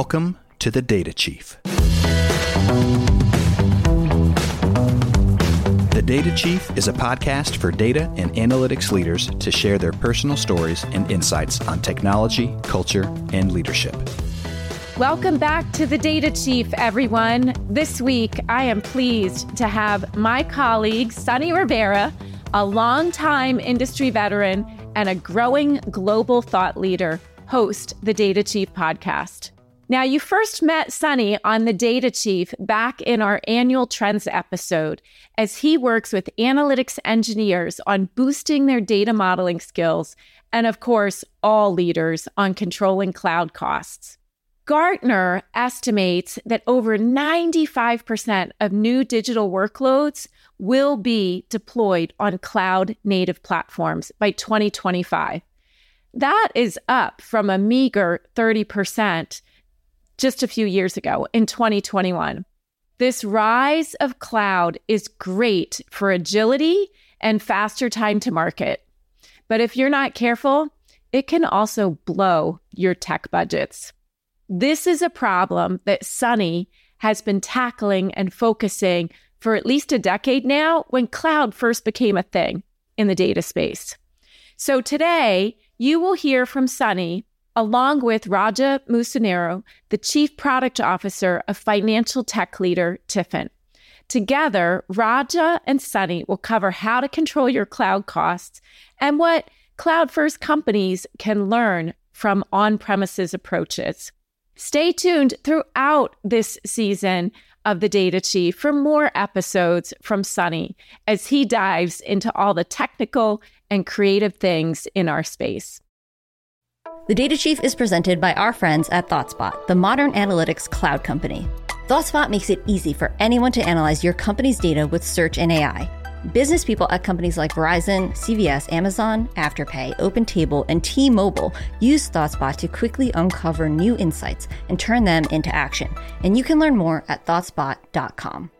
Welcome to the Data Chief. The Data Chief is a podcast for data and analytics leaders to share their personal stories and insights on technology, culture, and leadership. Welcome back to the Data Chief, everyone. This week, I am pleased to have my colleague, Sunny Rivera, a longtime industry veteran and a growing global thought leader, host the Data Chief podcast. Now, you first met Sunny on the Data Chief back in our annual Trends episode as he works with analytics engineers on boosting their data modeling skills, and of course, all leaders on controlling cloud costs. Gartner estimates that over 95% of new digital workloads will be deployed on cloud native platforms by 2025. That is up from a meager 30% just a few years ago in 2021. This rise of cloud is great for agility and faster time to market. But if you're not careful, it can also blow your tech budgets. This is a problem that Sunny has been tackling and focusing for at least a decade now when cloud first became a thing in the data space. So today, you will hear from Sunny along with Raja Musunuru, the Chief Product Officer of financial tech leader TIFIN. Together, Raja and Sunny will cover how to control your cloud costs and what cloud first companies can learn from on premises approaches. Stay tuned throughout this season of the Data Chief for more episodes from Sunny as he dives into all the technical and creative things in our space. The Data Chief is presented by our friends at ThoughtSpot, the modern analytics cloud company. ThoughtSpot makes it easy for anyone to analyze your company's data with search and AI. Business people at companies like Verizon, CVS, Amazon, Afterpay, OpenTable, and T-Mobile use ThoughtSpot to quickly uncover new insights and turn them into action. And you can learn more at thoughtspot.com.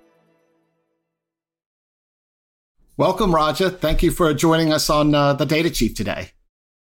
Welcome, Raja. Thank you for joining us on uh, the Data Chief today.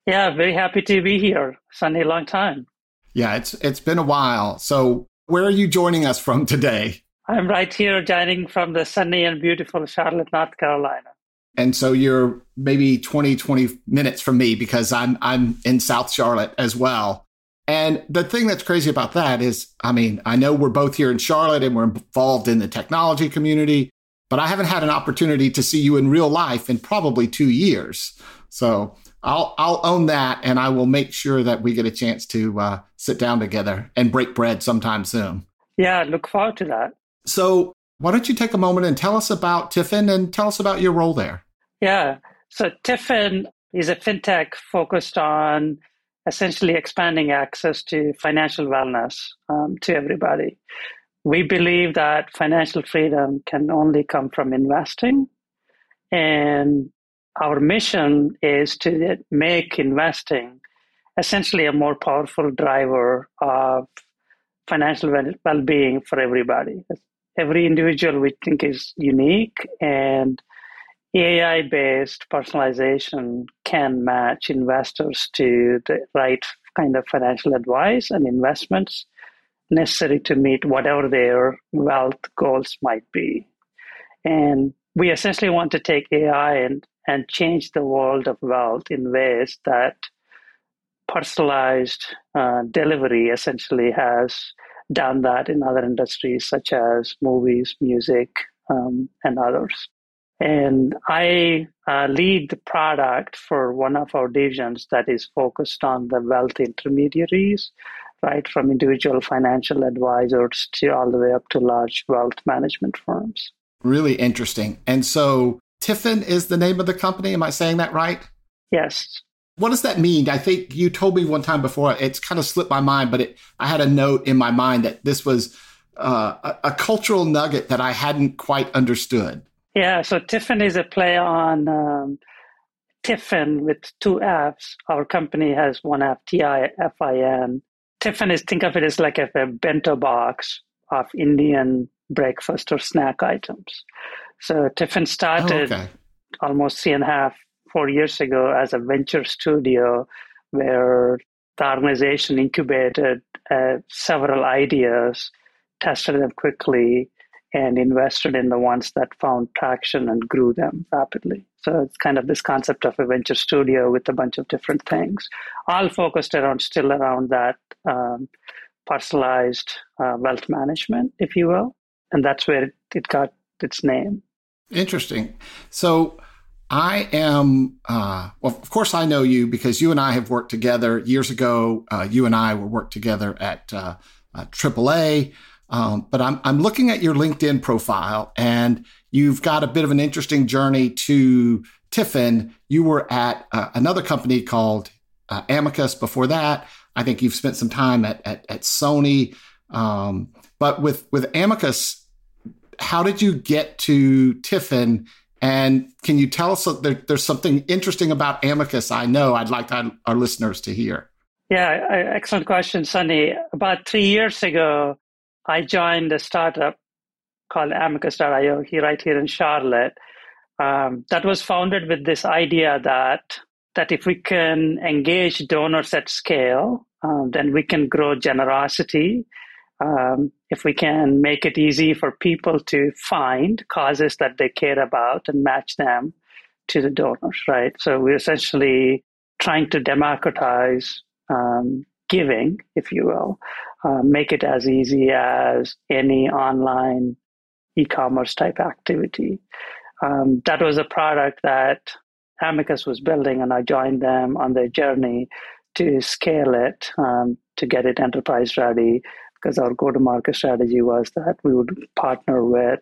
Yeah, very happy to be here. Sunny, long time. Yeah, it's it's been a while. So, where are you joining us from today? I'm right here joining from the sunny and beautiful Charlotte, North Carolina. And so you're maybe 20 20 minutes from me because I'm I'm in South Charlotte as well. And the thing that's crazy about that is, I mean, I know we're both here in Charlotte and we're involved in the technology community, but I haven't had an opportunity to see you in real life in probably 2 years. So, I'll I'll own that, and I will make sure that we get a chance to uh, sit down together and break bread sometime soon. Yeah, look forward to that. So, why don't you take a moment and tell us about TIFIN and tell us about your role there? Yeah, so TIFIN is a fintech focused on essentially expanding access to financial wellness um, to everybody. We believe that financial freedom can only come from investing, and our mission is to make investing essentially a more powerful driver of financial well being for everybody. Every individual we think is unique, and AI based personalization can match investors to the right kind of financial advice and investments necessary to meet whatever their wealth goals might be. And we essentially want to take AI and and change the world of wealth in ways that personalized uh, delivery essentially has done that in other industries such as movies, music, um, and others. And I uh, lead the product for one of our divisions that is focused on the wealth intermediaries, right from individual financial advisors to all the way up to large wealth management firms. Really interesting. And so TIFIN is the name of the company. Am I saying that right? Yes. What does that mean? I think you told me one time before. It's kind of slipped my mind, but it, I had a note in my mind that this was uh, a, a, cultural nugget that I hadn't quite understood. Yeah. So TIFIN is a play on um, Tiffin with two F's. Our company has one F, T I F I N. Tiffin is think of it as like a, a bento box of Indian breakfast or snack items. So TIFIN started oh, okay. almost three and a half, four years ago as a venture studio where the organization incubated uh, several ideas, tested them quickly, and invested in the ones that found traction and grew them rapidly. So it's kind of this concept of a venture studio with a bunch of different things, all focused around still around that um, personalized uh, wealth management, if you will, and that's where it, it got its name. Interesting. So I am, uh, well, of course, I know you because you and I have worked together years ago. Uh, you and I were worked together at uh, AAA. Um, but I'm, I'm looking at your LinkedIn profile and you've got a bit of an interesting journey to TIFIN. You were at uh, another company called uh, Amicus before that. I think you've spent some time at, at, at Sony. Um, but with, with Amicus, how did you get to TIFIN? And can you tell us there, there's something interesting about Amicus? I know I'd like our, our listeners to hear. Yeah, excellent question, Sunny. About three years ago, I joined a startup called Amicus.io here, right here in Charlotte. Um, that was founded with this idea that that if we can engage donors at scale, um, then we can grow generosity. Um, if we can make it easy for people to find causes that they care about and match them to the donors, right? So we're essentially trying to democratize um, giving, if you will, uh, make it as easy as any online e-commerce type activity. Um, that was a product that Amicus was building, and I joined them on their journey to scale it um, to get it enterprise ready. Because our go-to-market strategy was that we would partner with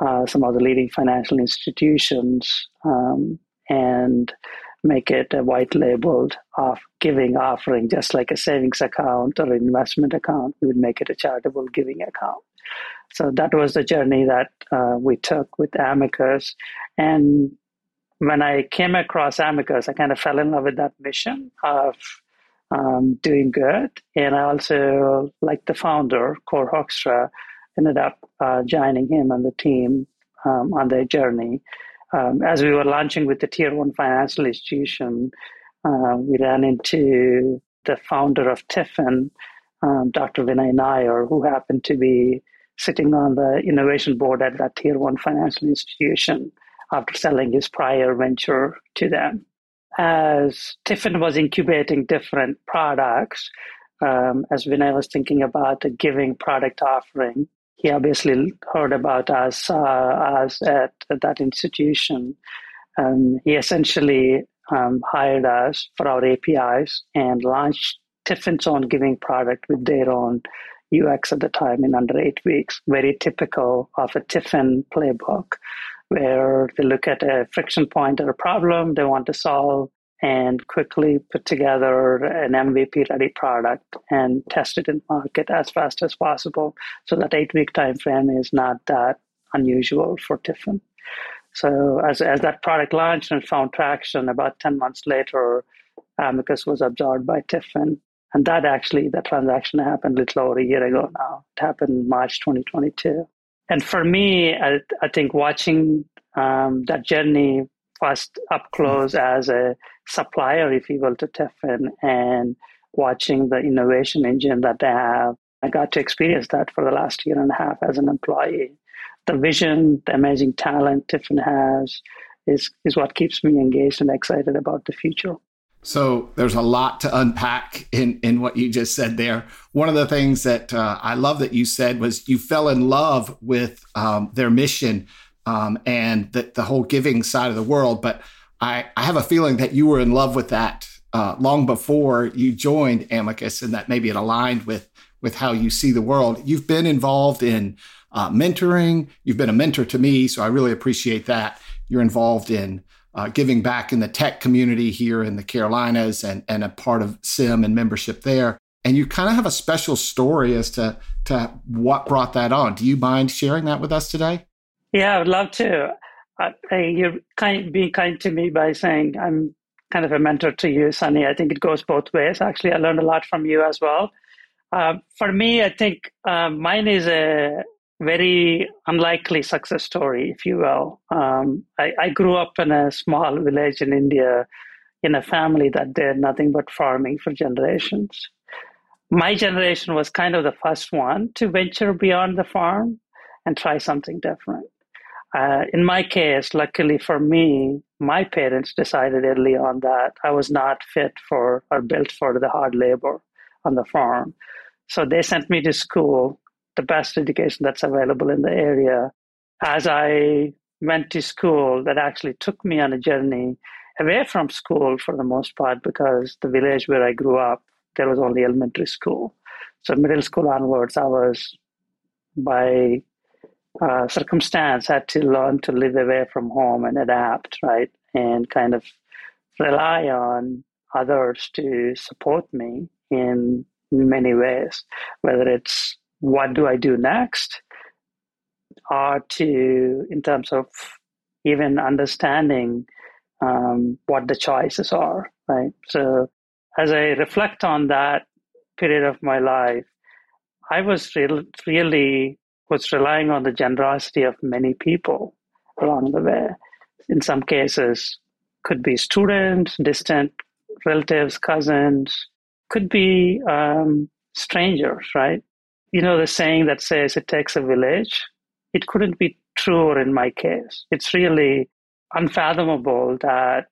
uh, some of the leading financial institutions um, and make it a white labeled off giving offering, just like a savings account or investment account. We would make it a charitable giving account. So that was the journey that uh, we took with Amicus. And when I came across Amicus, I kind of fell in love with that mission of um, doing good. And I also, like the founder, Core Hoekstra, ended up uh, joining him and the team um, on their journey um, as we were launching with the tier one financial institution, uh, we ran into the founder of TIFIN, um, Dr. Vinay Nair, who happened to be sitting on the innovation board at that tier one financial institution after selling his prior venture to them. As TIFIN was incubating different products, um, as Vinay was thinking about a giving product offering, he obviously heard about us uh, as at, at, that institution. Um, he essentially um, hired us for our APIs and launched TIFIN's own giving product with their own UX at the time in under eight weeks. Very typical of a TIFIN playbook, where they look at a friction point or a problem they want to solve, and quickly put together an MVP ready product and test it in market as fast as possible. So that eight week time frame is not that unusual for TIFIN. So as, as that product launched and found traction, about 10 months later, Amicus was absorbed by TIFIN. And that actually, that transaction happened a little over a year ago now. It happened March 2022. And for me, I, I think watching um, that journey first up close as a supplier, if you will, to TIFIN and watching the innovation engine that they have. I got to experience that for the last year and a half as an employee. The vision, the amazing talent TIFIN has is, is what keeps me engaged and excited about the future. So there's a lot to unpack in, in what you just said there. One of the things that uh, I love that you said was you fell in love with um, their mission um, and the, the whole giving side of the world. But I, I have a feeling that you were in love with that uh, long before you joined Amicus, and that maybe it aligned with with how you see the world. You've been involved in uh, mentoring. You've been a mentor to me, so I really appreciate that. You're involved in uh, giving back in the tech community here in the Carolinas and, and a part of SIM and membership there. And you kind of have a special story as to, to what brought that on. Do you mind sharing that with us today? Yeah, I would love to uh, you're kind being kind to me by saying I'm kind of a mentor to you, Sunny. I think it goes both ways. Actually, I learned a lot from you as well. Uh, for me, I think uh, mine is a very unlikely success story, if you will. Um, I, I, grew up in a small village in India in a family that did nothing but farming for generations. My generation was kind of the first one to venture beyond the farm and try something different. Uh, in my case, luckily for me, my parents decided early on that I was not fit for or built for the hard labor on the farm. So they sent me to school, the best education that's available in the area. As I went to school, that actually took me on a journey away from school for the most part because the village where I grew up, there was only elementary school. So middle school onwards, I was by uh, circumstance had to learn to live away from home and adapt, right, and kind of rely on others to support me in many ways, whether it's what do I do next, or to in terms of even understanding um, what the choices are, right? So as I reflect on that period of my life, I was re- really was relying on the generosity of many people along the way. In some cases, could be students, distant relatives, cousins, could be um, strangers, right? You know the saying that says it takes a village. It couldn't be truer in my case. It's really unfathomable that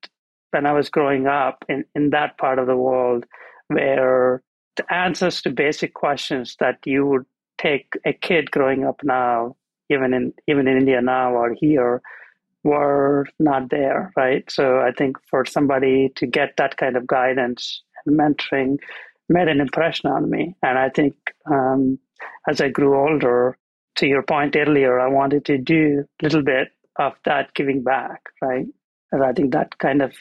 when I was growing up in, in that part of the world where the answers to basic questions that you would take a kid growing up now, even in even in India now or here, were not there, right? So I think for somebody to get that kind of guidance and mentoring made an impression on me. And I think um, as I grew older, to your point earlier, I wanted to do a little bit of that giving back, right? And I think that kind of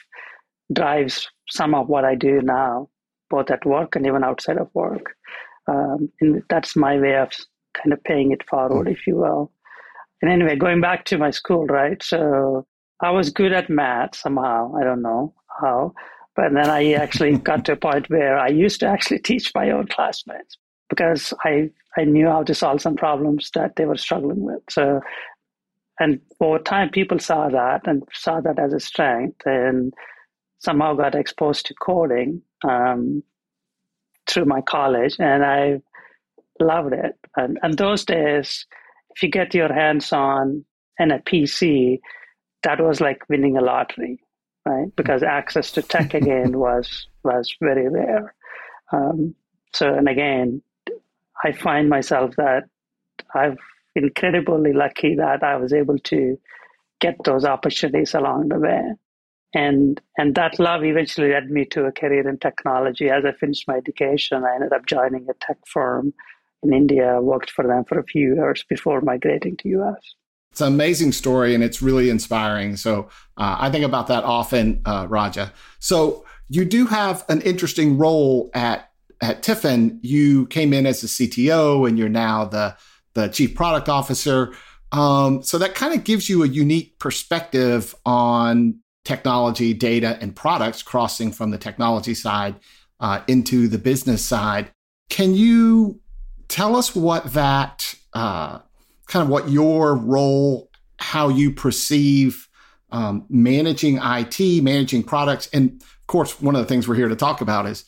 drives some of what I do now, both at work and even outside of work. Um, and that's my way of kind of paying it forward, mm. if you will. And anyway, going back to my school, right? So I was good at math somehow. I don't know how. But then I actually got to a point where I used to actually teach my own classmates because I, I knew how to solve some problems that they were struggling with. So and over time, people saw that and saw that as a strength and somehow got exposed to coding um, through my college. And I loved it. And, and those days, if you get your hands on and a PC, that was like winning a lottery, right? Because access to tech again was was very rare. Um, so, and again, I find myself that I've incredibly lucky that I was able to get those opportunities along the way. And and that love eventually led me to a career in technology. As I finished my education, I ended up joining a tech firm in India, worked for them for a few years before migrating to US. It's an amazing story and it's really inspiring. So uh, I think about that often, uh, Raja. So you do have an interesting role at at TIFIN. You came in as a CTO and you're now the the chief product officer. Um, so that kind of gives you a unique perspective on technology, data, and products crossing from the technology side uh, into the business side. Can you tell us what that uh, kind of what your role, how you perceive um, managing IT, managing products, and of course, one of the things we're here to talk about is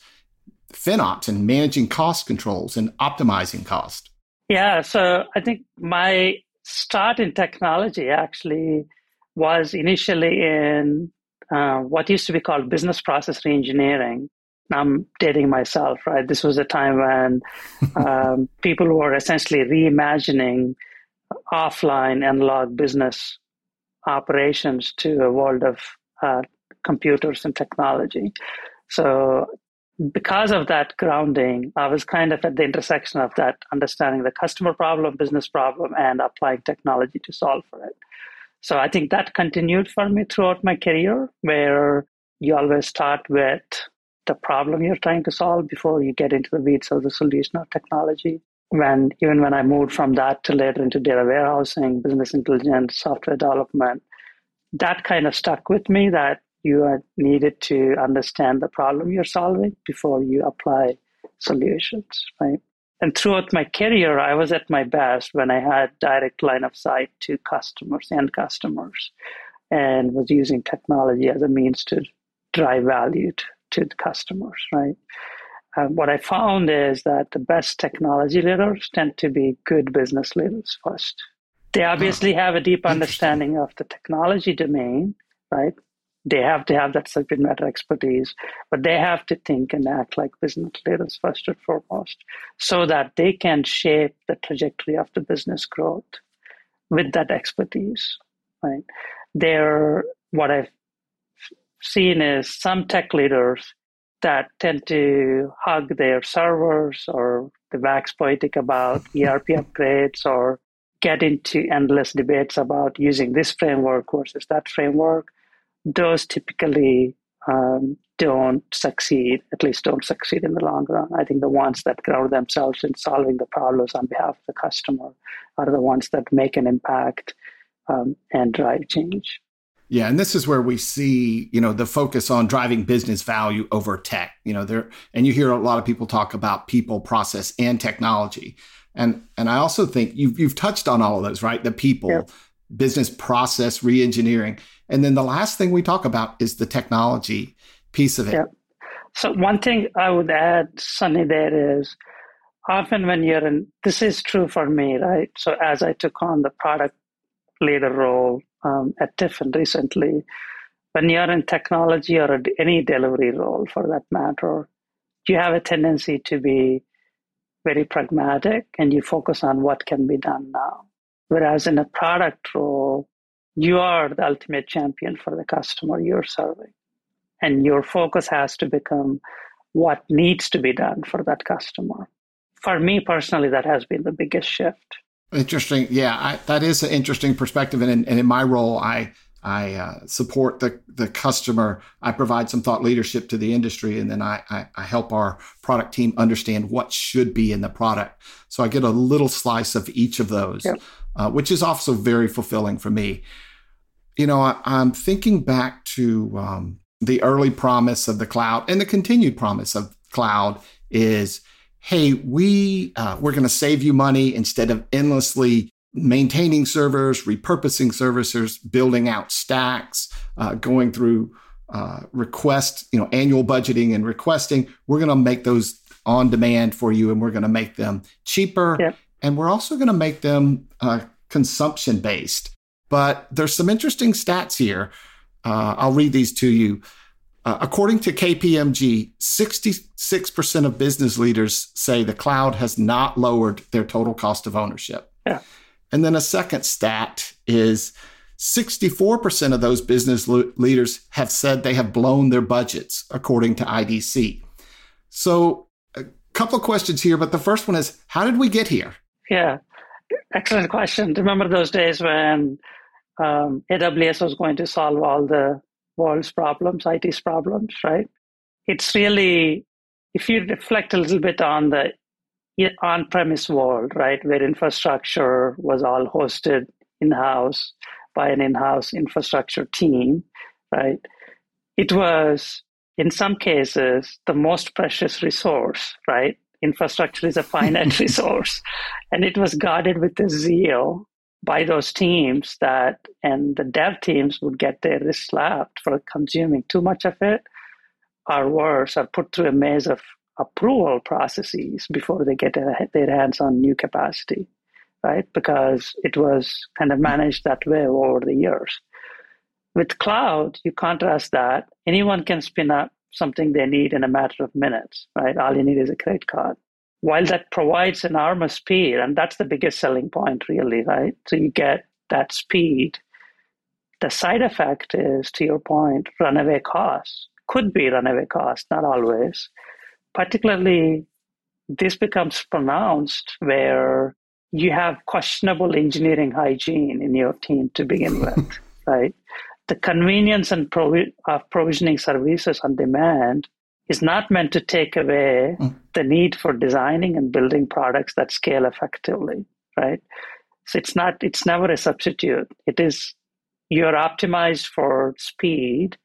FinOps and managing cost controls and optimizing cost. Yeah, so I think my start in technology actually was initially in uh, what used to be called business process reengineering. I'm dating myself, right? This was a time when um, people were essentially reimagining offline analog business operations to a world of uh, computers and technology. So because of that grounding, I was kind of at the intersection of that, understanding the customer problem, business problem, and applying technology to solve for it. So I think that continued for me throughout my career, where you always start with the problem you're trying to solve before you get into the weeds of the solution or technology. When even when I moved from that to later into data warehousing, business intelligence, software development, that kind of stuck with me that you needed to understand the problem you're solving before you apply solutions, right? And throughout my career, I was at my best when I had direct line of sight to customers and customers and was using technology as a means to drive value to, to the customers, right? Uh, what I found is that the best technology leaders tend to be good business leaders first. They obviously have a deep understanding of the technology domain, right? They have to have that subject matter expertise, but they have to think and act like business leaders first and foremost so that they can shape the trajectory of the business growth with that expertise, right? They're, what I've seen is some tech leaders that tend to hug their servers or the wax poetic about ERP upgrades or get into endless debates about using this framework versus that framework those typically um, don't succeed, at least don't succeed in the long run. I think the ones that ground themselves in solving the problems on behalf of the customer are the ones that make an impact um, and drive change. Yeah, and this is where we see, you know, the focus on driving business value over tech. You know, there and you hear a lot of people talk about people, process, and technology. And and I also think you've you've touched on all of those, right? The people, yep. business process reengineering. And then the last thing we talk about is the technology piece of it. Yeah. So one thing I would add, Sunny, there is often when you're in, this is true for me, right? So as I took on the product leader role um, at TIFIN recently, when you're in technology or any delivery role for that matter, you have a tendency to be very pragmatic and you focus on what can be done now. Whereas in a product role, you are the ultimate champion for the customer you're serving. And your focus has to become what needs to be done for that customer. For me personally, that has been the biggest shift. Interesting. Yeah, I, that is an interesting perspective. And in, and in my role, I I uh, support the, the customer. I provide some thought leadership to the industry, and then I, I, I, help our product team understand what should be in the product. So I get a little slice of each of those, yep. uh, which is also very fulfilling for me. You know, I, am thinking back to um, the early promise of the cloud and the continued promise of cloud is, hey, we uh, we're going to save you money instead of endlessly maintaining servers, repurposing services, building out stacks, uh, going through uh, request, you know, annual budgeting and requesting. We're going to make those on demand for you, and we're going to make them cheaper, yep. and we're also going to make them uh, consumption based. But there's some interesting stats here. Uh, I'll read these to you. Uh, according to KPMG, 66% of business leaders say the cloud has not lowered their total cost of ownership. Yeah. And then a second stat is 64% of those business le- leaders have said they have blown their budgets, according to IDC. So, a couple of questions here, but the first one is how did we get here? Yeah, excellent question. Remember those days when um, AWS was going to solve all the world's problems, IT's problems, right? It's really, if you reflect a little bit on the on-premise world, right, where infrastructure was all hosted in-house by an in-house infrastructure team, right? It was, in some cases, the most precious resource, right? Infrastructure is a finite resource, and it was guarded with a zeal by those teams that, and the dev teams would get their wrist slapped for consuming too much of it, or worse, are put through a maze of approval processes before they get their hands on new capacity, right? Because it was kind of managed that way over the years. With cloud, you contrast that. Anyone can spin up something they need in a matter of minutes, right? All you need is a credit card. While that provides enormous speed, and that's the biggest selling point, really, right? So you get that speed. The side effect is, to your point, runaway costs. Could be runaway costs, not always particularly this becomes pronounced where you have questionable engineering hygiene in your team to begin with, right? The convenience and provi- of provisioning services on demand is not meant to take away mm. the need for designing and building products that scale effectively, right? So it's not, it's never a substitute. It is, you're optimized for speed,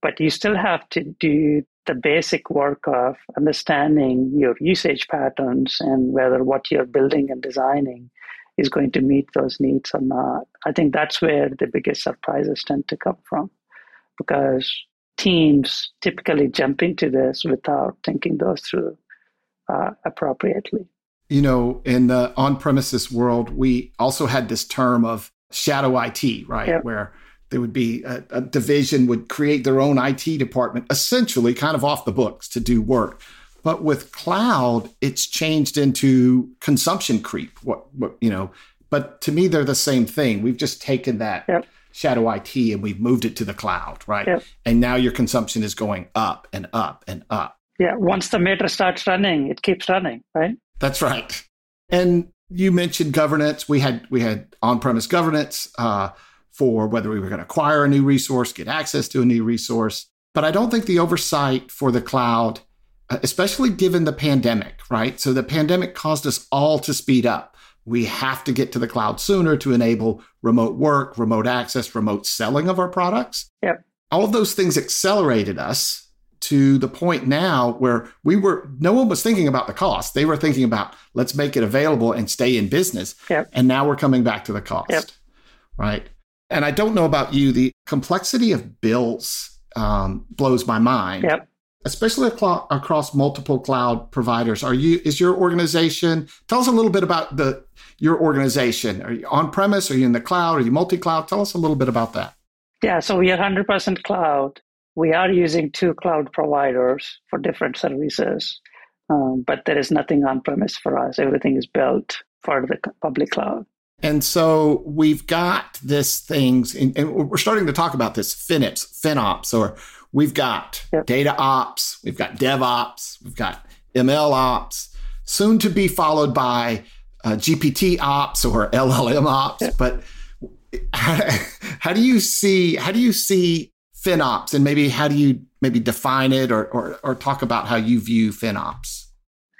but you still have to do the basic work of understanding your usage patterns and whether what you're building and designing is going to meet those needs or not. I think that's where the biggest surprises tend to come from because teams typically jump into this without thinking those through uh, appropriately. You know, in the on premises world, we also had this term of shadow IT, right? Yep. Where there would be a, a, division would create their own IT department, essentially kind of off the books to do work. But with cloud, it's changed into consumption creep. What, what you know, but to me, they're the same thing. We've just taken that yep. Shadow IT and we've moved it to the cloud, right? Yep. And now your consumption is going up and up and up. Yeah, once the meter starts running, it keeps running, right? That's right. And you mentioned governance. We had we had on-premise governance uh, for whether we were going to acquire a new resource, get access to a new resource. But I don't think the oversight for the cloud, uh, especially given the pandemic, right? So the pandemic caused us all to speed up. We have to get to the cloud sooner to enable remote work, remote access, remote selling of our products. Yep. All of those things accelerated us to the point now where we were no one was thinking about the cost they were thinking about let's make it available and stay in business yep. and now we're coming back to the cost yep. right and i don't know about you the complexity of bills um, blows my mind yep. Especially across multiple cloud providers. Are you is your organization tell us a little bit about the your organization. Are you on premise are you in the cloud? Are you multi-cloud? Tell us a little bit about that. Yeah so we are 100% cloud. We are using two cloud providers for different services, um, but there is nothing on premise for us. Everything is built for the public cloud. And so we've got this things, and we're starting to talk about this FinOps, FinOps, or we've got yep. data ops, we've got DevOps, we've got ML ops, soon to be followed by uh, GPT ops or LLM ops. Yep. But how, how do you see how do you see FinOps and maybe how do you maybe define it or, or, or talk about how you view FinOps?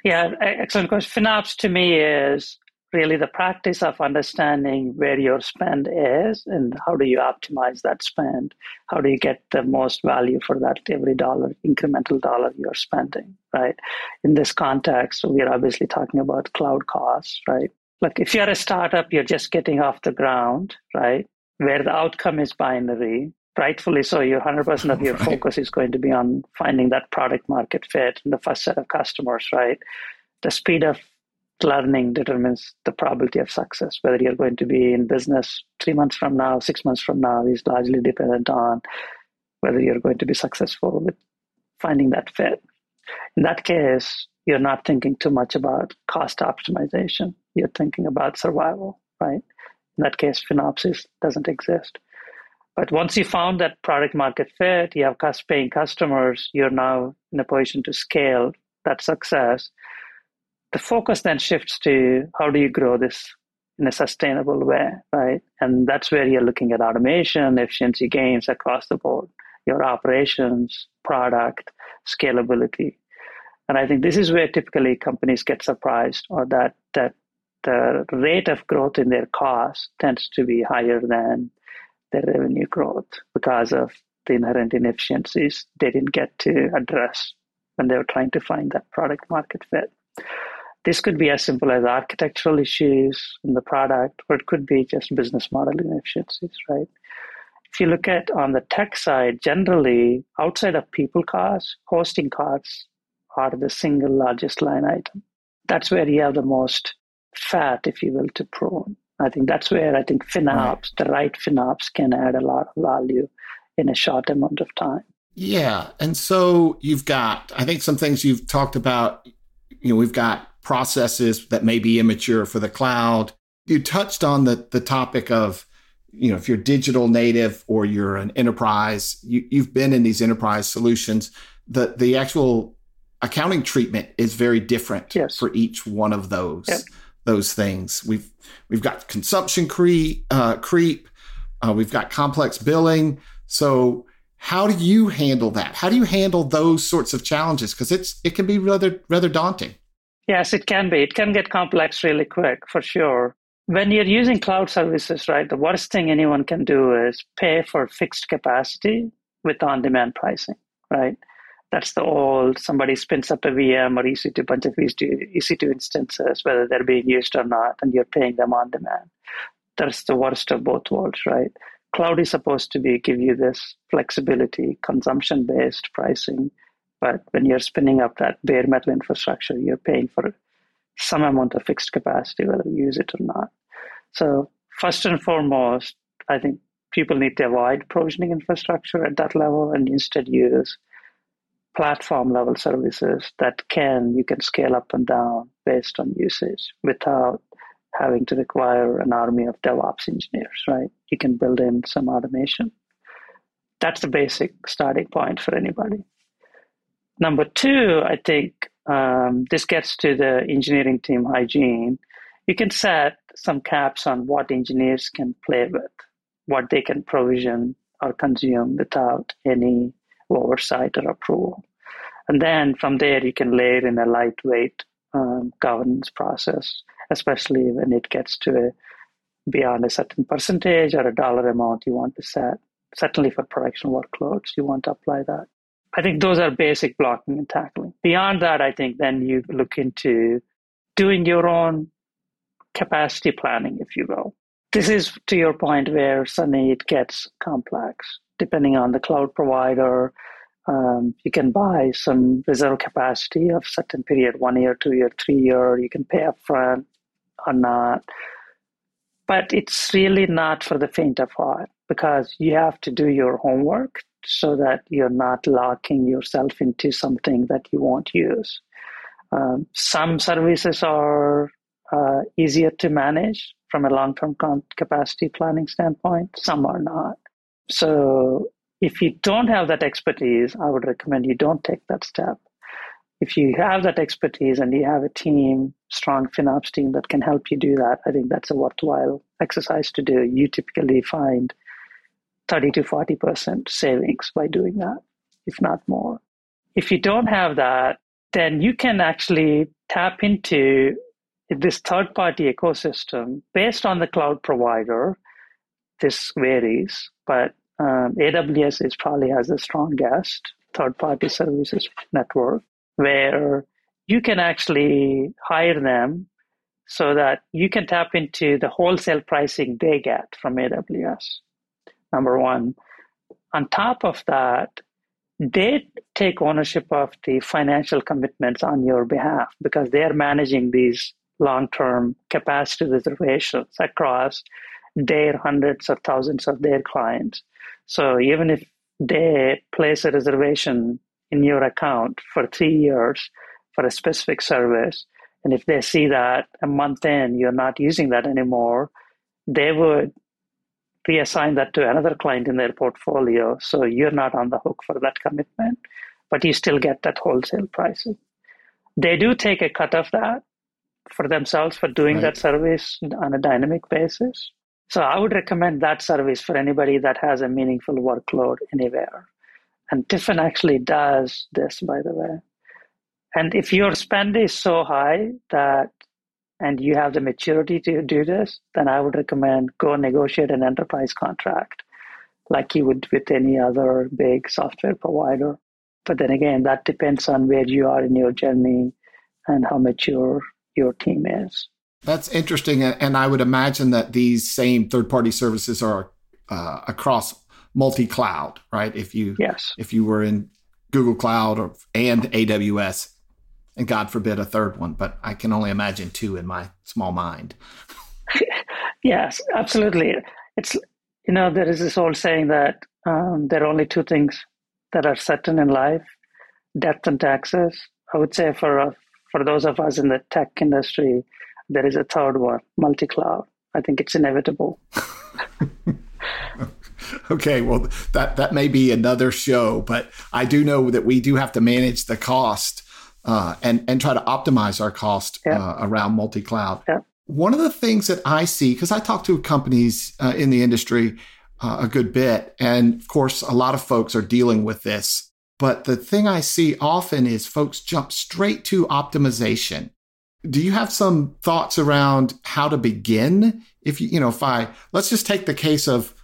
Yeah, excellent question. FinOps to me is really the practice of understanding where your spend is and how do you optimize that spend? How do you get the most value for that every dollar, incremental dollar you're spending, right? In this context, we are obviously talking about cloud costs, right? Like if you're a startup, you're just getting off the ground, right? Where the outcome is binary, rightfully so, your 100% of your right. focus is going to be on finding that product market fit and the first set of customers, right? The speed of learning determines the probability of success. Whether you're going to be in business three months from now, six months from now is largely dependent on whether you're going to be successful with finding that fit. In that case, you're not thinking too much about cost optimization. You're thinking about survival, right? In that case, FinOps doesn't exist. But once you found that product market fit, you have cost paying customers, you're now in a position to scale that success. The focus then shifts to how do you grow this in a sustainable way, right? And that's where you're looking at automation, efficiency gains across the board, your operations, product, scalability. And I think this is where typically companies get surprised or that that the rate of growth in their cost tends to be higher than their revenue growth because of the inherent inefficiencies they didn't get to address when they were trying to find that product market fit. This could be as simple as architectural issues in the product, or it could be just business model inefficiencies, right? If you look at on the tech side, generally outside of people costs, hosting costs are the single largest line item. That's where you have the most fat, if you will, to prune. I think that's where I think FinOps, the right FinOps, can add a lot of value in a short amount of time. Yeah. And so you've got, I think, some things you've talked about. You know, we've got processes that may be immature for the cloud. You touched on the, the topic of, you know, if you're digital native or you're an enterprise, you, you've been in these enterprise solutions. The, the actual accounting treatment is very different yes. for each one of those. Yep those things. We've we've got consumption creep, uh, creep. Uh, we've got complex billing. So how do you handle that? How do you handle those sorts of challenges? Because it's it can be rather rather daunting. Yes, it can be. It can get complex really quick, for sure. When you're using cloud services, right, the worst thing anyone can do is pay for fixed capacity with on-demand pricing, right? That's the old somebody spins up a VM or EC2, a bunch of EC2, EC2 instances, whether they're being used or not, and you're paying them on demand. That's the worst of both worlds, right? cloud is supposed to be give you this flexibility, consumption based pricing. But when you're spinning up that bare metal infrastructure, you're paying for some amount of fixed capacity, whether you use it or not. So first and foremost, I think people need to avoid provisioning infrastructure at that level and instead use platform level services that can you can scale up and down based on usage without having to require an army of DevOps engineers, right? You can build in some automation. That's the basic starting point for anybody. Number two, I think um, this gets to the engineering team hygiene. You can set some caps on what engineers can play with, what they can provision or consume without any oversight or approval. And then from there, you can layer in a lightweight um, governance process, especially when it gets to a, beyond a certain percentage or a dollar amount you want to set. Certainly for production workloads, you want to apply that. I think those are basic blocking and tackling. Beyond that, I think then you look into doing your own capacity planning, if you will. This is to your point where suddenly it gets complex. Depending on the cloud provider, um, you can buy some reserve capacity of certain period, one year, two year, three year. You can pay upfront or not. But it's really not for the faint of heart because you have to do your homework so that you're not locking yourself into something that you won't use. Um, some services are uh, easier to manage from a long term capacity planning standpoint, some are not. So if you don't have that expertise, I would recommend you don't take that step. If you have that expertise and you have a team, strong FinOps team that can help you do that, I think that's a worthwhile exercise to do. You typically find 30 to 40% savings by doing that, if not more. If you don't have that, then you can actually tap into this third party ecosystem based on the cloud provider. This varies, but um, AWS is probably has the strongest third party services network where you can actually hire them so that you can tap into the wholesale pricing they get from AWS. Number one. On top of that, they take ownership of the financial commitments on your behalf because they're managing these long term capacity reservations across their hundreds of thousands of their clients. So even if they place a reservation in your account for three years for a specific service, and if they see that a month in you're not using that anymore, they would reassign that to another client in their portfolio. So you're not on the hook for that commitment, but you still get that wholesale pricing. They do take a cut of that for themselves for doing right. that service on a dynamic basis. So I would recommend that service for anybody that has a meaningful workload anywhere. And TIFIN actually does this, by the way. And if your spend is so high that and you have the maturity to do this, then I would recommend go negotiate an enterprise contract like you would with any other big software provider. But then again, that depends on where you are in your journey and how mature your team is. That's interesting. And I would imagine that these same third party services are uh, across multi cloud, right? If you, yes. if you were in Google Cloud or, and AWS, and God forbid a third one, but I can only imagine two in my small mind. yes, absolutely. It's, you know, there is this old saying that um, there are only two things that are certain in life death and taxes. I would say for, uh, for those of us in the tech industry, there is a third one, multi cloud. I think it's inevitable. okay, well, that, that may be another show, but I do know that we do have to manage the cost uh, and, and try to optimize our cost yeah. uh, around multi cloud. Yeah. One of the things that I see, because I talk to companies uh, in the industry uh, a good bit, and of course, a lot of folks are dealing with this. But the thing I see often is folks jump straight to optimization do you have some thoughts around how to begin? If you, you know, if I, let's just take the case of,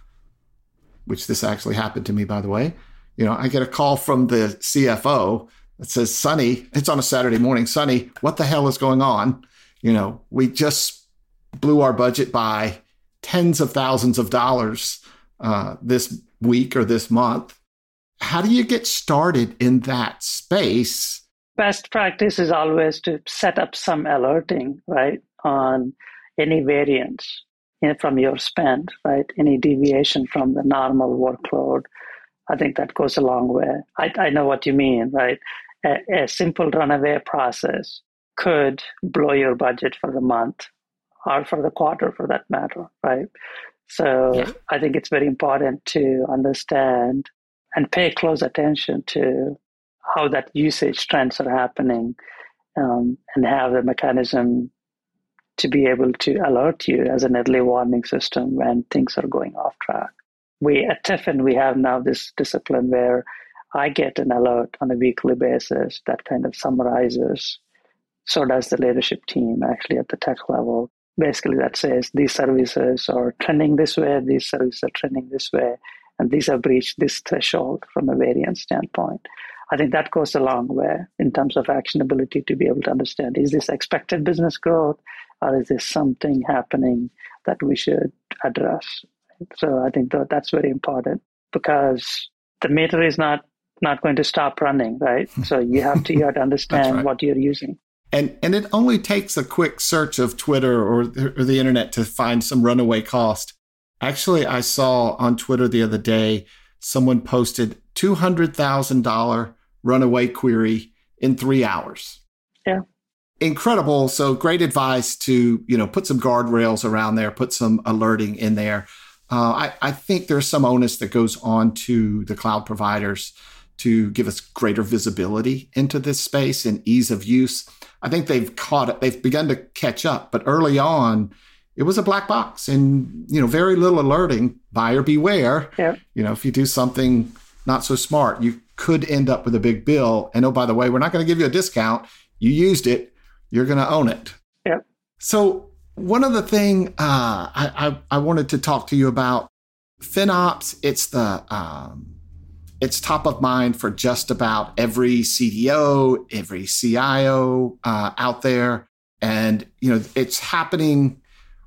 which this actually happened to me, by the way. You know, I get a call from the CFO that says, Sunny, it's on a Saturday morning. Sunny, what the hell is going on? You know, we just blew our budget by tens of thousands of dollars uh, this week or this month. How do you get started in that space? Best practice is always to set up some alerting, right, on any variance from your spend, right? Any deviation from the normal workload. I think that goes a long way. I, I know what you mean, right? A, a simple runaway process could blow your budget for the month or for the quarter for that matter, right? So yeah. I think it's very important to understand and pay close attention to how that usage trends are happening um, and have the mechanism to be able to alert you as an early warning system when things are going off track. We at TIFIN, we have now this discipline where I get an alert on a weekly basis that kind of summarizes. So does the leadership team actually at the tech level. Basically, that says these services are trending this way, these services are trending this way, and these have breached this threshold from a variance standpoint. I think that goes a long way in terms of actionability to be able to understand is this expected business growth or is this something happening that we should address? So I think that that's very important because the meter is not not going to stop running, right? So you have to you have to understand right. what you're using. And and it only takes a quick search of Twitter or, or the internet to find some runaway cost. Actually, I saw on Twitter the other day someone posted two hundred thousand dollar runaway query in three hours. Yeah incredible. So great advice to, you know, put some guardrails around there, put some alerting in there. Uh, I, I think there's some onus that goes on to the cloud providers to give us greater visibility into this space and ease of use. I think they've caught it. They've begun to catch up, but early on, it was a black box and you know very little alerting. Buyer beware. Yeah. You know, if you do something not so smart, you could end up with a big bill. And oh, by the way, we're not going to give you a discount. You used it you're going to own it. Yep. So one other thing uh, I, I, I wanted to talk to you about FinOps. It's the um, it's top of mind for just about every CDO, every CIO uh, out there, and you know it's happening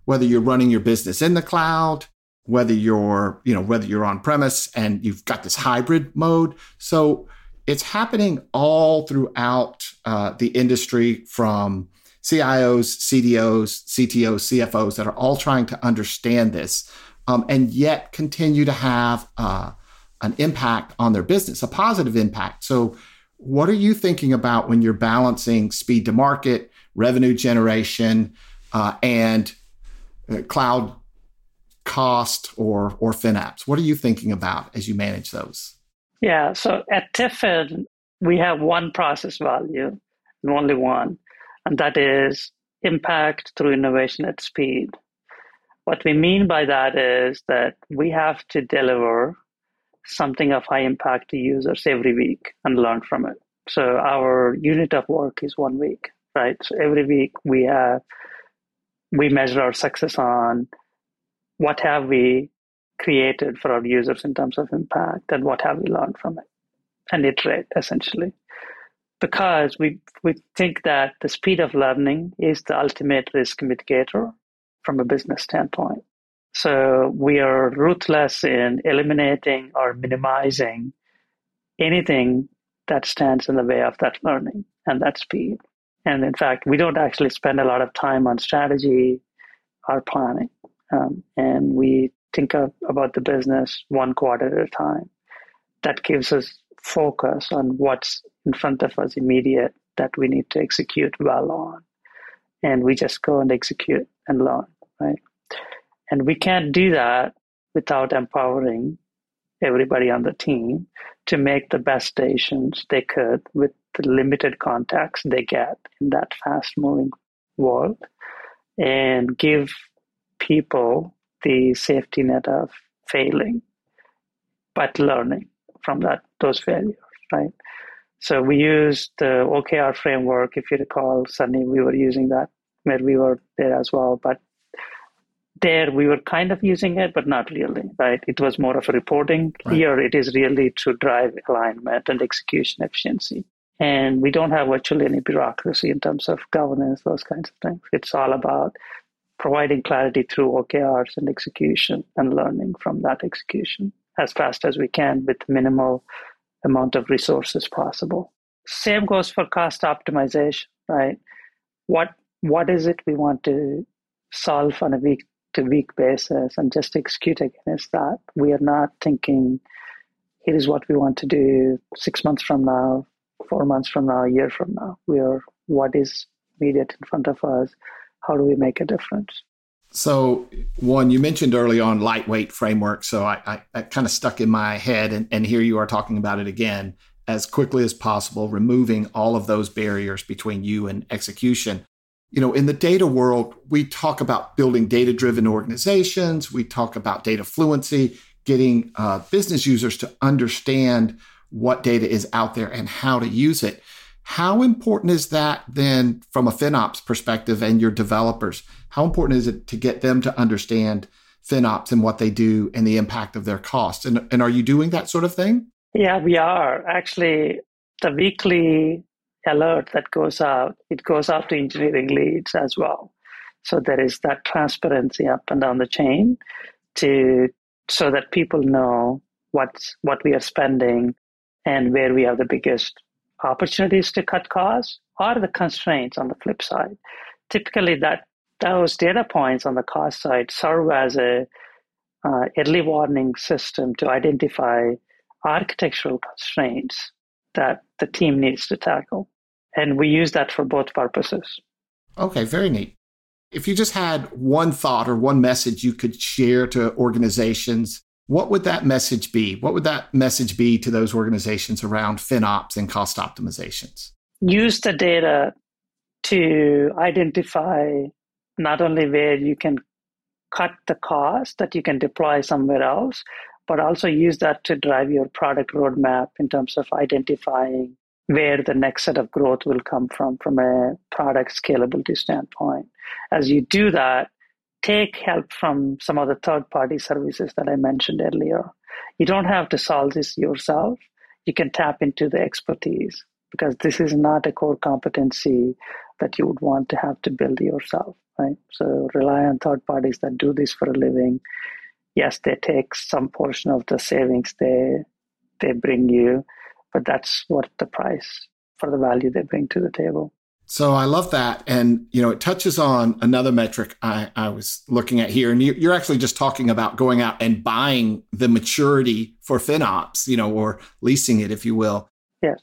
whether you're running your business in the cloud, whether you're you know whether you're on premise and you've got this hybrid mode. So it's happening all throughout uh, the industry from CIOs, CDOs, CTOs, CFOs that are all trying to understand this um, and yet continue to have uh, an impact on their business, a positive impact. So, what are you thinking about when you're balancing speed to market, revenue generation, uh, and uh, cloud cost or or FinOps? What are you thinking about as you manage those? Yeah, so at TIFIN, we have one process value and only one, and that is impact through innovation at speed. What we mean by that is that we have to deliver something of high impact to users every week and learn from it. So our unit of work is one week, right? So every week we have we measure our success on what have we created for our users in terms of impact and what have we learned from it and iterate essentially because we we think that the speed of learning is the ultimate risk mitigator from a business standpoint so we are ruthless in eliminating or minimizing anything that stands in the way of that learning and that speed and in fact we don't actually spend a lot of time on strategy or planning um, and we think of, about the business one quarter at a time. That gives us focus on what's in front of us immediate that we need to execute well on. And we just go and execute and learn, right? And we can't do that without empowering everybody on the team to make the best decisions they could with the limited contacts they get in that fast moving world and give people the safety net of failing, but learning from that those failures, right? So we used the OKR framework. If you recall, Sunny, we were using that where we were there as well. But there we were kind of using it, but not really, right? It was more of a reporting. Right. Here it is really to drive alignment and execution efficiency. And we don't have virtually any bureaucracy in terms of governance, those kinds of things. It's all about providing clarity through OKRs and execution and learning from that execution as fast as we can with minimal amount of resources possible. Same goes for cost optimization, right? What what is it we want to solve on a week to week basis and just execute against that? We are not thinking here is what we want to do six months from now, four months from now, a year from now. We are what is immediate in front of us. How do we make a difference? So, one, you mentioned early on lightweight framework. So, I, I that kind of stuck in my head, and, and here you are talking about it again as quickly as possible, removing all of those barriers between you and execution. You know, in the data world, we talk about building data driven organizations, we talk about data fluency, getting uh, business users to understand what data is out there and how to use it. How important is that then from a FinOps perspective and your developers? How important is it to get them to understand FinOps and what they do and the impact of their costs? And, and are you doing that sort of thing? Yeah, we are. Actually, the weekly alert that goes out, it goes out to engineering leads as well. So there is that transparency up and down the chain to so that people know what's what we are spending and where we have the biggest opportunities to cut costs or the constraints on the flip side. Typically, that those data points on the cost side serve as a uh, early warning system to identify architectural constraints that the team needs to tackle. And we use that for both purposes. Okay, very neat. If you just had one thought or one message you could share to organizations what would that message be? What would that message be to those organizations around FinOps and cost optimizations? Use the data to identify not only where you can cut the cost that you can deploy somewhere else, but also use that to drive your product roadmap in terms of identifying where the next set of growth will come from from a product scalability standpoint. As you do that, take help from some of the third party services that I mentioned earlier. You don't have to solve this yourself. You can tap into the expertise because this is not a core competency that you would want to have to build yourself, right? So rely on third parties that do this for a living. Yes, they take some portion of the savings they they bring you, but that's what the price for the value they bring to the table. So I love that. And, you know, it touches on another metric I, I was looking at here. And you, are actually just talking about going out and buying the maturity for FinOps, you know, or leasing it, if you will. Yes.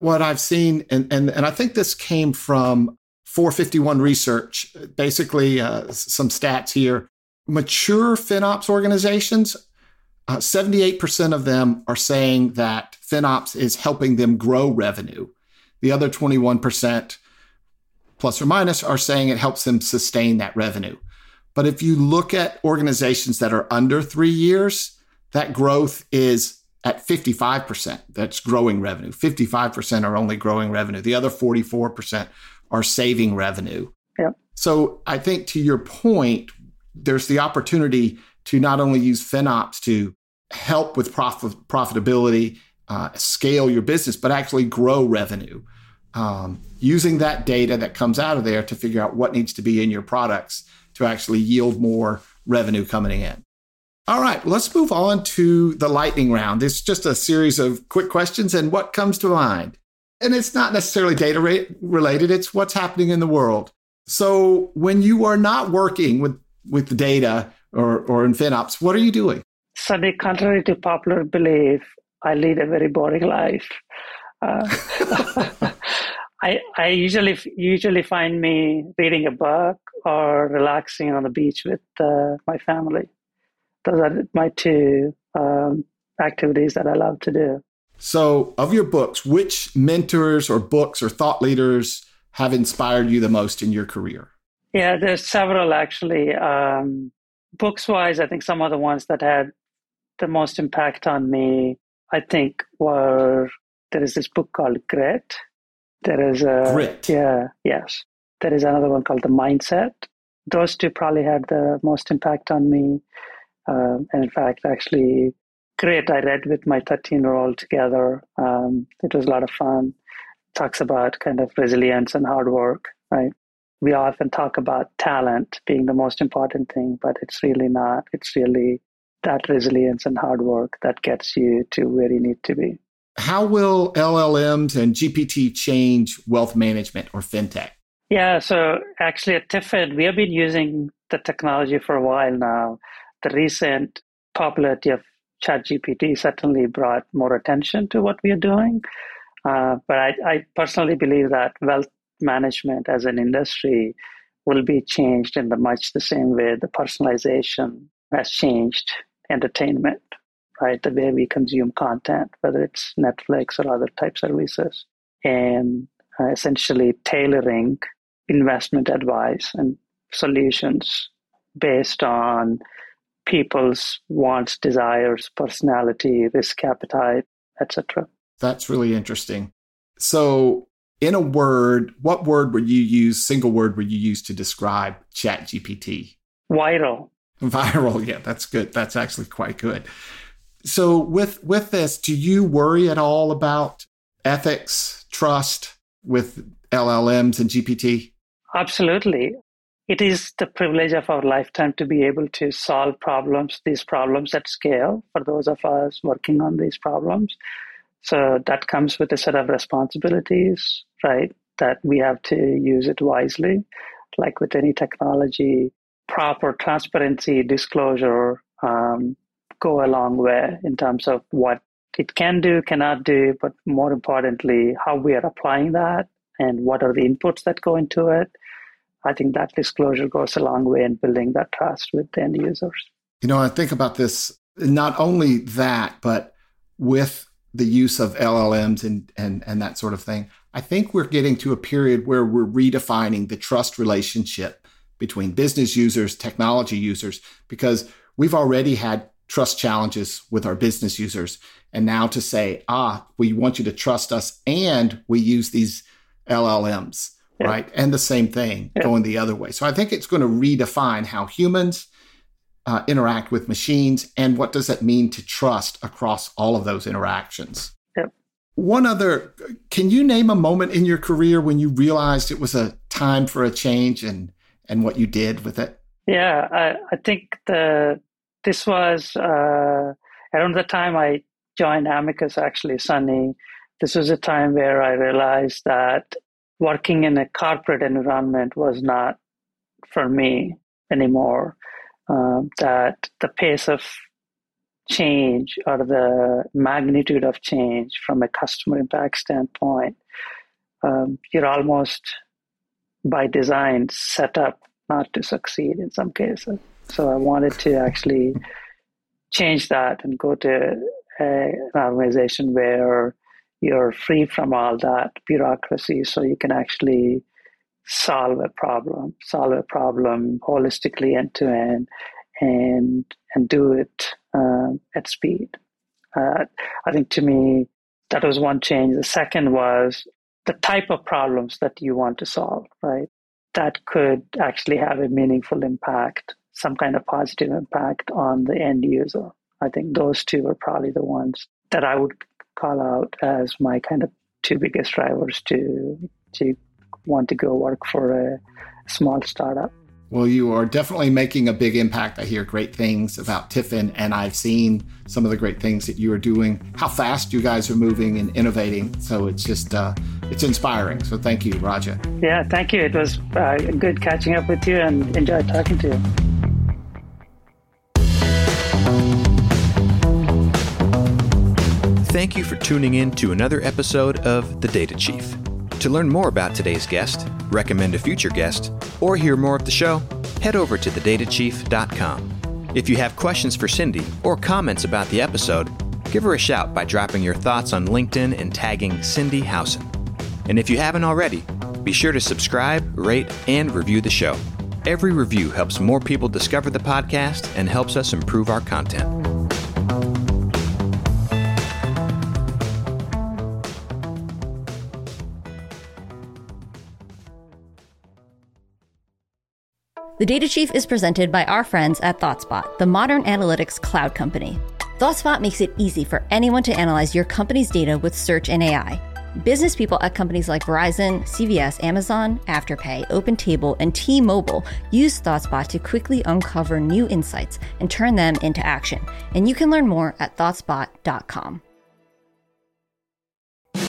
What I've seen, and, and, and I think this came from 451 research, basically uh, some stats here. Mature FinOps organizations, uh, 78% of them are saying that FinOps is helping them grow revenue. The other 21% plus or minus, are saying it helps them sustain that revenue. But if you look at organizations that are under three years, that growth is at 55%. That's growing revenue. 55% are only growing revenue. The other 44% are saving revenue. Yep. So I think to your point, there's the opportunity to not only use FinOps to help with profit, profitability, uh, scale your business, but actually grow revenue um, using that data that comes out of there to figure out what needs to be in your products to actually yield more revenue coming in. All right, let's move on to the lightning round. It's just a series of quick questions and what comes to mind. And it's not necessarily data related, it's what's happening in the world. So when you are not working with, with the data or, or in FinOps, what are you doing? Sunny, contrary to popular belief, I lead a very boring life. Uh, I I usually usually find me reading a book or relaxing on the beach with uh, my family. Those are my two um, activities that I love to do. So, of your books, which mentors or books or thought leaders have inspired you the most in your career? Yeah, there's several actually. Um, books wise, I think some of the ones that had the most impact on me, I think, were there is this book called Grit. There is a Grit. Yeah, yes. There is another one called The Mindset. Those two probably had the most impact on me. Um, and in fact, actually, Grit I read with my 13 year old together. Um, it was a lot of fun. Talks about kind of resilience and hard work, right? We often talk about talent being the most important thing, but it's really not. It's really that resilience and hard work that gets you to where you need to be. How will LLMs and GPT change wealth management or fintech? Yeah, so actually at TIFIN, we have been using the technology for a while now. The recent popularity of ChatGPT certainly brought more attention to what we are doing. Uh, but I, I personally believe that wealth management as an industry will be changed in the much the same way the personalization has changed entertainment, right? The way we consume content, whether it's Netflix or other type services, and uh, essentially tailoring investment advice and solutions based on people's wants, desires, personality, risk appetite, etc. That's really interesting. So, in a word, what word would you use, single word would you use to describe ChatGPT? Viral. Viral, yeah, that's good. That's actually quite good. So with with this, do you worry at all about ethics, trust with LLMs and GPT? Absolutely. It is the privilege of our lifetime to be able to solve problems, these problems at scale for those of us working on these problems. So that comes with a set of responsibilities, right? That we have to use it wisely. Like with any technology, proper transparency, disclosure um, go a long way in terms of what it can do, cannot do, but more importantly, how we are applying that and what are the inputs that go into it. I think that disclosure goes a long way in building that trust with the end users. You know, I think about this not only that, but with the use of LLMs and, and, and that sort of thing, I think we're getting to a period where we're redefining the trust relationship between business users, technology users, because we've already had trust challenges with our business users. And now to say, ah, we want you to trust us and we use these LLMs, yeah. right? And the same thing yeah. going the other way. So I think it's going to redefine how humans uh, interact with machines and what does that mean to trust across all of those interactions. Yep. One other, can you name a moment in your career when you realized it was a time for a change and, and what you did with it? Yeah, I, I think the this was uh, around the time I joined Amicus, actually, Sunny. This was a time where I realized that working in a corporate environment was not for me anymore um, that the pace of change or the magnitude of change from a customer impact standpoint, um, you're almost by design set up not to succeed in some cases. So I wanted to actually change that and go to a, an organization where you're free from all that bureaucracy so you can actually solve a problem, solve a problem holistically end to end, and and do it um, at speed. Uh, I think to me that was one change. The second was the type of problems that you want to solve, right? That could actually have a meaningful impact, some kind of positive impact on the end user. I think those two are probably the ones that I would call out as my kind of two biggest drivers to to want to go work for a small startup. Well, you are definitely making a big impact. I hear great things about TIFIN, and I've seen some of the great things that you are doing, how fast you guys are moving and innovating. So it's just, uh, it's inspiring. So thank you, Raja. Yeah, thank you. It was uh, good catching up with you and enjoyed talking to you. Thank you for tuning in to another episode of The Data Chief. To learn more about today's guest, recommend a future guest, or hear more of the show, head over to thedatachief.com. If you have questions for Cindy or comments about the episode, give her a shout by dropping your thoughts on LinkedIn and tagging Cindy Howson. And if you haven't already, be sure to subscribe, rate, and review the show. Every review helps more people discover the podcast and helps us improve our content. The Data Chief is presented by our friends at ThoughtSpot, the modern analytics cloud company. ThoughtSpot makes it easy for anyone to analyze your company's data with search and AI. Business people at companies like Verizon, CVS, Amazon, Afterpay, OpenTable, and T Mobile use ThoughtSpot to quickly uncover new insights and turn them into action. And you can learn more at ThoughtSpot.com.